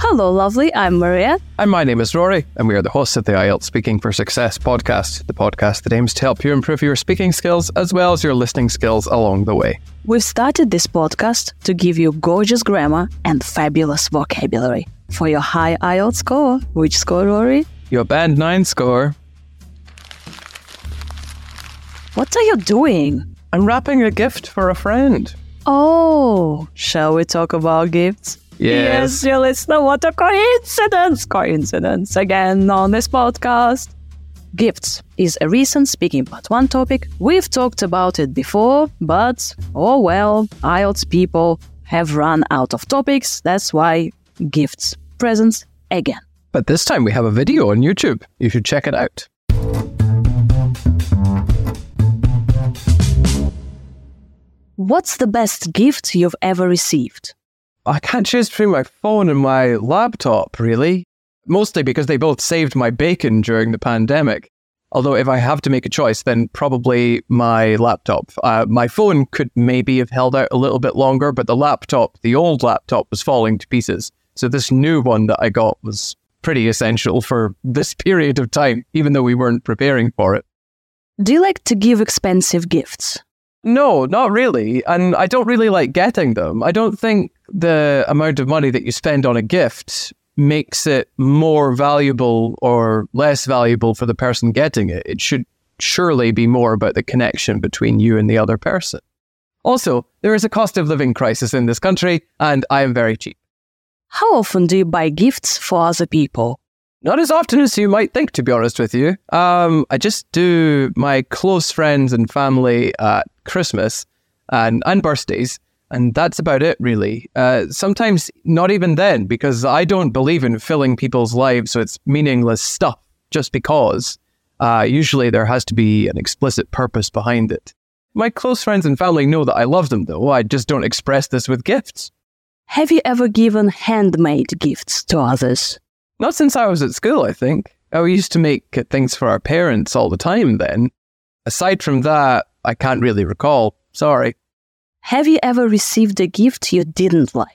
Hello, lovely. I'm Maria. And my name is Rory, and we are the hosts of the IELTS Speaking for Success podcast, the podcast that aims to help you improve your speaking skills as well as your listening skills along the way. We've started this podcast to give you gorgeous grammar and fabulous vocabulary for your high IELTS score. Which score, Rory? Your band 9 score. What are you doing? I'm wrapping a gift for a friend. Oh, shall we talk about gifts? Yes. Yes, you listener, what a coincidence! Coincidence again on this podcast. Gifts is a recent speaking part one topic. We've talked about it before, but oh well, IELTS people have run out of topics. That's why gifts, presents again. But this time we have a video on YouTube. You should check it out. What's the best gift you've ever received? I can't choose between my phone and my laptop, really. Mostly because they both saved my bacon during the pandemic. Although, if I have to make a choice, then probably my laptop. Uh, my phone could maybe have held out a little bit longer, but the laptop, the old laptop, was falling to pieces. So, this new one that I got was pretty essential for this period of time, even though we weren't preparing for it. Do you like to give expensive gifts? No, not really. And I don't really like getting them. I don't think the amount of money that you spend on a gift makes it more valuable or less valuable for the person getting it. It should surely be more about the connection between you and the other person. Also, there is a cost of living crisis in this country, and I am very cheap. How often do you buy gifts for other people? Not as often as you might think, to be honest with you. Um, I just do my close friends and family at Christmas and, and birthdays, and that's about it, really. Uh, sometimes not even then, because I don't believe in filling people's lives with meaningless stuff just because. Uh, usually there has to be an explicit purpose behind it. My close friends and family know that I love them, though. I just don't express this with gifts. Have you ever given handmade gifts to others? Not since I was at school, I think. We used to make things for our parents all the time then. Aside from that, I can't really recall. Sorry. Have you ever received a gift you didn't like?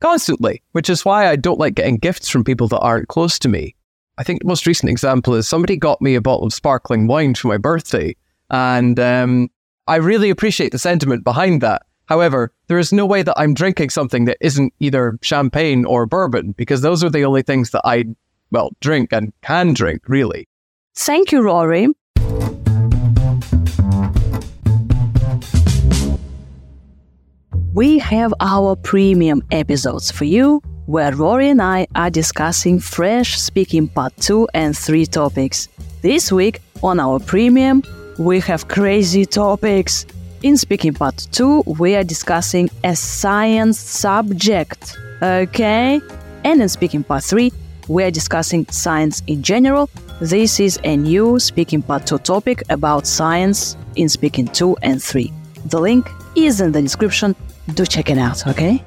Constantly, which is why I don't like getting gifts from people that aren't close to me. I think the most recent example is somebody got me a bottle of sparkling wine for my birthday, and um, I really appreciate the sentiment behind that. However, there is no way that I'm drinking something that isn't either champagne or bourbon, because those are the only things that I, well, drink and can drink, really. Thank you, Rory. We have our premium episodes for you, where Rory and I are discussing fresh speaking part 2 and 3 topics. This week, on our premium, we have crazy topics. In speaking part 2, we are discussing a science subject, okay? And in speaking part 3, we are discussing science in general. This is a new speaking part 2 topic about science in speaking 2 and 3. The link is in the description. Do check it out, okay?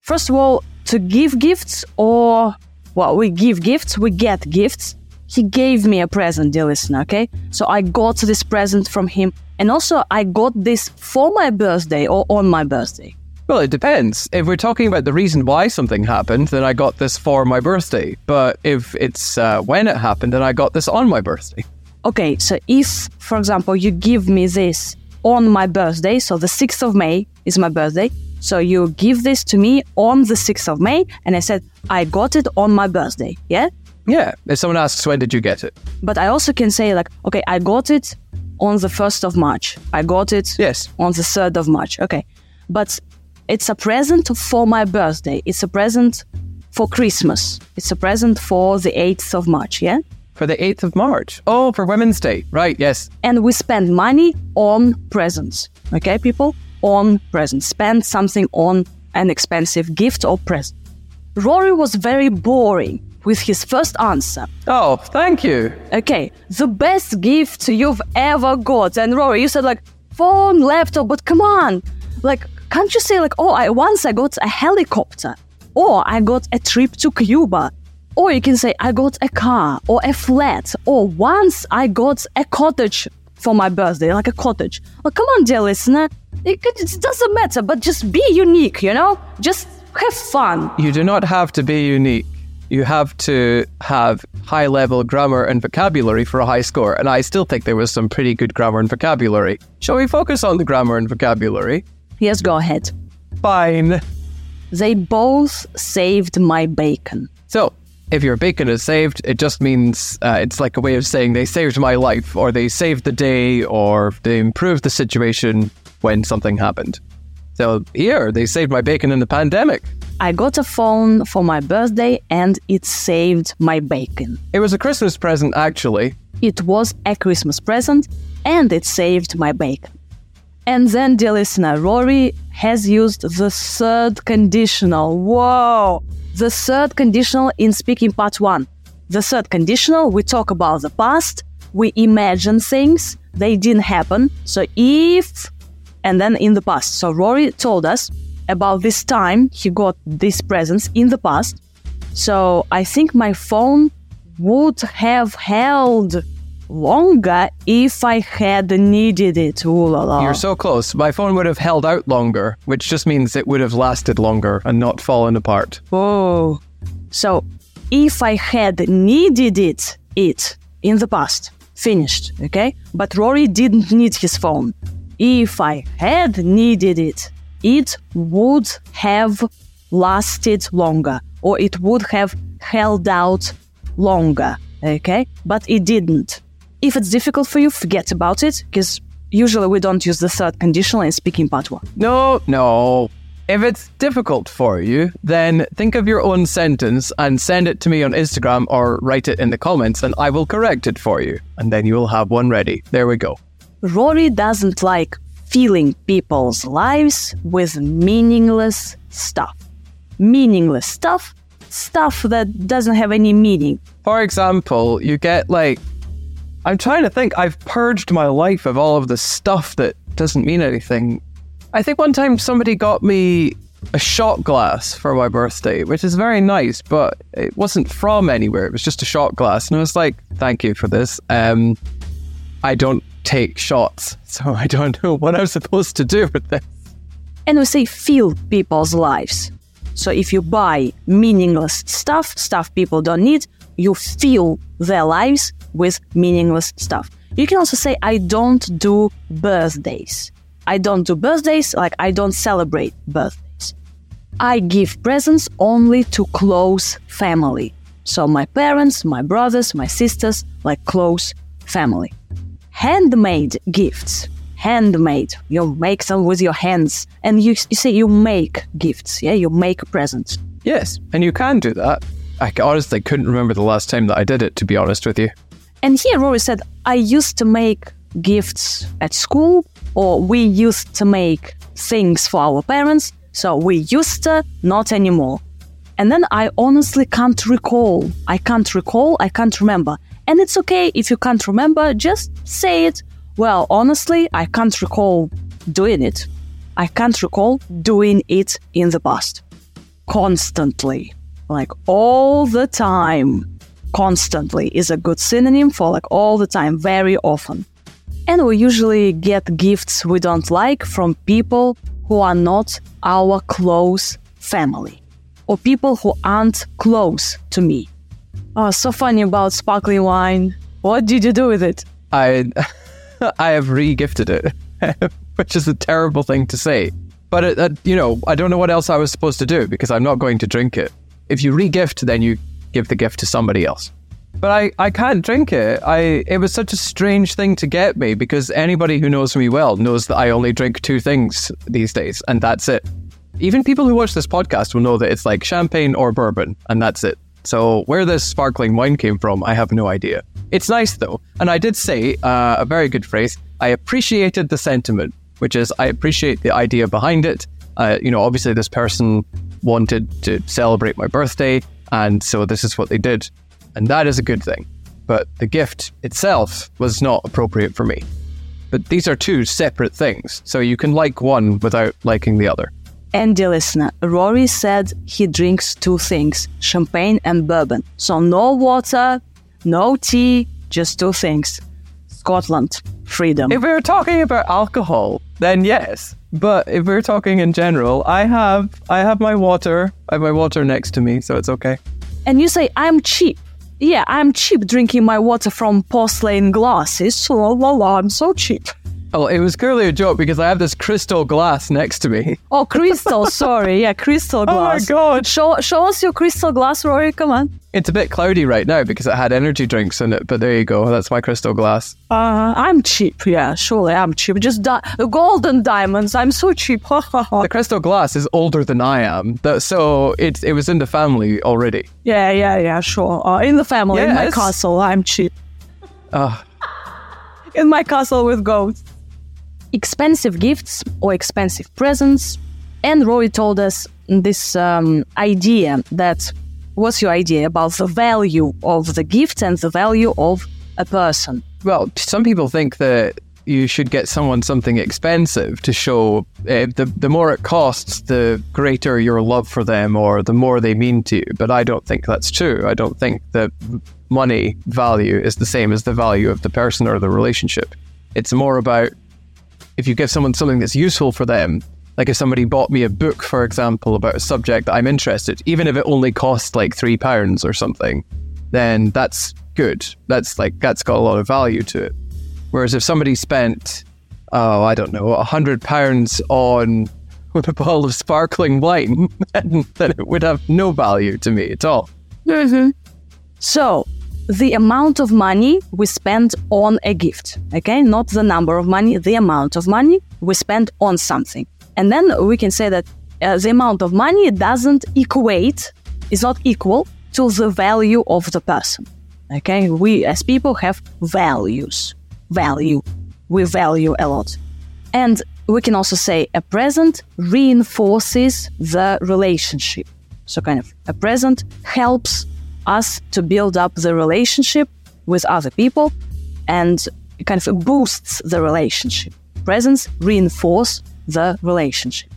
First of all, to give gifts or well, we give gifts, we get gifts. He gave me a present, dear listener, okay? So I got this present from him and also, I got this for my birthday or on my birthday. Well, it depends. If we're talking about the reason why something happened, then I got this for my birthday. But if it's uh, when it happened, then I got this on my birthday. Okay, so if, for example, you give me this on my birthday, so the 6th of May is my birthday, so you give this to me on the 6th of May, and I said, I got it on my birthday, yeah? Yeah. If someone asks, when did you get it? But I also can say, like, okay, I got it on the 1st of March. I got it Yes. on the 3rd of March. Okay. But it's a present for my birthday. It's a present for Christmas. It's a present for the 8th of March, yeah? For the 8th of March. Oh, for Women's Day. Right, yes. And we spend money on presents. Okay, people? On presents. Spend something on an expensive gift or present. Rory was very boring with his first answer. Oh, thank you. Okay, the best gift you've ever got. And Rory, you said like phone, laptop, but come on. Like, can't you say like, oh, I once I got a helicopter, or I got a trip to Cuba, or you can say I got a car or a flat, or once I got a cottage for my birthday, like a cottage. Well, come on, dear listener, It, it doesn't matter, but just be unique, you know? Just have fun. You do not have to be unique. You have to have high level grammar and vocabulary for a high score. And I still think there was some pretty good grammar and vocabulary. Shall we focus on the grammar and vocabulary? Yes, go ahead. Fine. They both saved my bacon. So, if your bacon is saved, it just means uh, it's like a way of saying they saved my life, or they saved the day, or they improved the situation when something happened. So, here, they saved my bacon in the pandemic. I got a phone for my birthday and it saved my bacon. It was a Christmas present, actually. It was a Christmas present and it saved my bacon. And then, dear listener, Rory has used the third conditional. Whoa! The third conditional in speaking part one. The third conditional, we talk about the past, we imagine things, they didn't happen. So if, and then in the past. So Rory told us about this time he got these presents in the past. So I think my phone would have held longer if I had needed it. Ooh la la. You're so close. My phone would have held out longer, which just means it would have lasted longer and not fallen apart. Oh. So if I had needed it, it in the past, finished, okay? But Rory didn't need his phone. If I had needed it, it would have lasted longer or it would have held out longer, okay? But it didn't. If it's difficult for you, forget about it because usually we don't use the third conditional in speaking part one. No, no. If it's difficult for you, then think of your own sentence and send it to me on Instagram or write it in the comments and I will correct it for you. And then you will have one ready. There we go. Rory doesn't like filling people's lives with meaningless stuff. Meaningless stuff, stuff that doesn't have any meaning. For example, you get like, I'm trying to think, I've purged my life of all of the stuff that doesn't mean anything. I think one time somebody got me a shot glass for my birthday, which is very nice, but it wasn't from anywhere. It was just a shot glass. And I was like, thank you for this. Um, I don't take shots, so I don't know what I'm supposed to do with this. And we say fill people's lives. So if you buy meaningless stuff, stuff people don't need, you fill their lives with meaningless stuff. You can also say, I don't do birthdays. I don't do birthdays, like I don't celebrate birthdays. I give presents only to close family. So my parents, my brothers, my sisters, like close family handmade gifts. Handmade. You make them with your hands. And you, you say you make gifts. Yeah, you make presents. Yes, and you can do that. I honestly couldn't remember the last time that I did it, to be honest with you. And here Rory said, I used to make gifts at school, or we used to make things for our parents. So we used to, not anymore. And then I honestly can't recall. I can't recall, I can't remember. And it's okay if you can't remember, just say it. Well, honestly, I can't recall doing it. I can't recall doing it in the past. Constantly. Like all the time. Constantly is a good synonym for like all the time, very often. And we usually get gifts we don't like from people who are not our close family or people who aren't close to me. Oh, so funny about sparkling wine. What did you do with it? I, I have re-gifted it, which is a terrible thing to say. But it, uh, you know, I don't know what else I was supposed to do because I'm not going to drink it. If you re-gift, then you give the gift to somebody else. But I, I can't drink it. I it was such a strange thing to get me because anybody who knows me well knows that I only drink two things these days, and that's it. Even people who watch this podcast will know that it's like champagne or bourbon, and that's it. So where this sparkling wine came from, I have no idea. It's nice though, and I did say uh, a very good phrase. I appreciated the sentiment, which is I appreciate the idea behind it. Uh, you know, obviously this person wanted to celebrate my birthday, and so this is what they did, and that is a good thing. But the gift itself was not appropriate for me. But these are two separate things, so you can like one without liking the other. And dear listener, Rory said he drinks two things champagne and bourbon. So no water, no tea, just two things. Scotland, freedom. If we were talking about alcohol, then yes. But if we're talking in general, I have I have my water. I have my water next to me, so it's okay. And you say, I'm cheap. Yeah, I'm cheap drinking my water from porcelain glasses. La la la, I'm so cheap. Oh, it was clearly a joke because I have this crystal glass next to me. Oh, crystal, sorry. Yeah, crystal glass. Oh my god. Show, show us your crystal glass, Rory. Come on. It's a bit cloudy right now because it had energy drinks in it, but there you go. That's my crystal glass. Uh, I'm cheap. Yeah, surely I'm cheap. Just di- golden diamonds. I'm so cheap. The crystal glass is older than I am, so it it was in the family already. yeah, yeah, yeah, sure. Uh, in the family, in my castle, I'm cheap. Ah, In my castle with goats. Expensive gifts or expensive presents. And Rory told us this um, idea that what's your idea about the value of the gift and the value of a person? well, some people think that you should get someone something expensive to show uh, the the more it costs, the greater your love for them or the more they mean to you. But I don't think that's true. I don't think that money value is the same as the value of the person or the relationship. It's more about if you give someone something that's useful for them, like if somebody bought me a book, for example, about a subject that I'm interested, even if it only costs like three pounds or something, then that's good. That's like that's got a lot of value to it. Whereas if somebody spent, oh, I don't know, a hundred pounds on a bottle of sparkling wine, then, then it would have no value to me at all. Mm-hmm. So, the amount of money we spend on a gift, okay? Not the number of money, the amount of money we spend on something. And then we can say that uh, the amount of money doesn't equate, is not equal to the value of the person. Okay? We as people have values. Value. We value a lot. And we can also say a present reinforces the relationship. So, kind of, a present helps us to build up the relationship with other people and kind of boosts the relationship. Presents reinforce the relationship.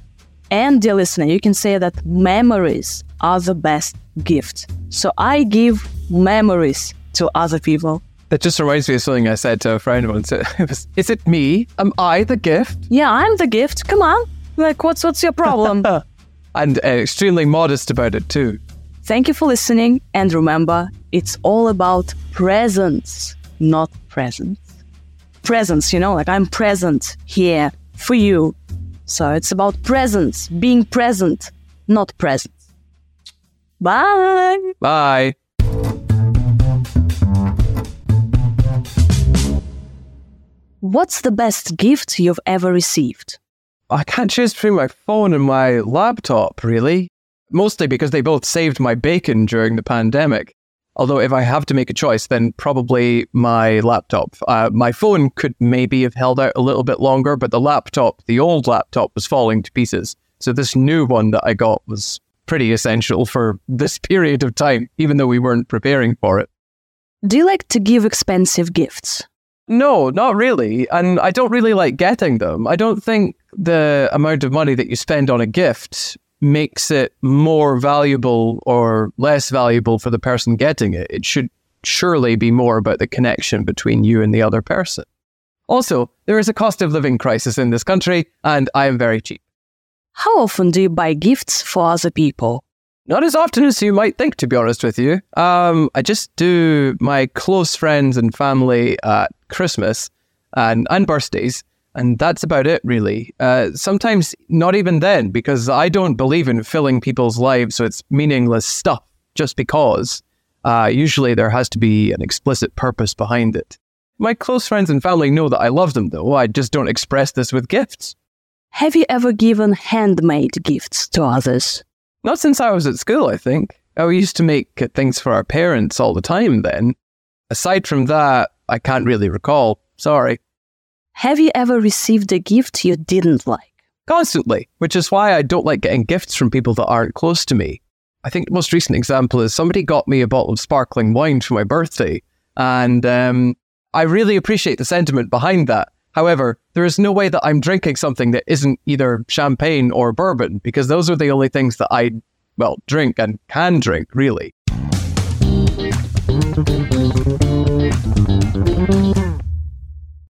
And, dear listener, you can say that memories are the best gift. So, I give memories to other people. That just reminds me of something I said to a friend once. It was, Is it me? Am I the gift? Yeah, I'm the gift. Come on. Like, what's what's your problem? And uh, extremely modest about it too. Thank you for listening. And remember, it's all about presence, not presents. Presence, you know, like I'm present here for you. So it's about presence, being present, not presents. Bye. Bye. What's the best gift you've ever received? I can't choose between my phone and my laptop, really. Mostly because they both saved my bacon during the pandemic. Although, if I have to make a choice, then probably my laptop. Uh, my phone could maybe have held out a little bit longer, but the laptop, the old laptop, was falling to pieces. So, this new one that I got was pretty essential for this period of time, even though we weren't preparing for it. Do you like to give expensive gifts? No, not really. And I don't really like getting them. I don't think the amount of money that you spend on a gift makes it more valuable or less valuable for the person getting it. It should surely be more about the connection between you and the other person. Also, there is a cost of living crisis in this country, and I am very cheap. How often do you buy gifts for other people? Not as often as you might think, to be honest with you. Um, I just do my close friends and family at Christmas and, and birthdays, and that's about it, really. Uh, sometimes not even then, because I don't believe in filling people's lives with meaningless stuff just because. Uh, usually there has to be an explicit purpose behind it. My close friends and family know that I love them, though. I just don't express this with gifts. Have you ever given handmade gifts to others? Not since I was at school, I think. I used to make things for our parents all the time then. Aside from that, I can't really recall. Sorry. Have you ever received a gift you didn't like? Constantly, which is why I don't like getting gifts from people that aren't close to me. I think the most recent example is somebody got me a bottle of sparkling wine for my birthday, and um, I really appreciate the sentiment behind that. However, there is no way that I'm drinking something that isn't either champagne or bourbon, because those are the only things that I, well, drink and can drink, really.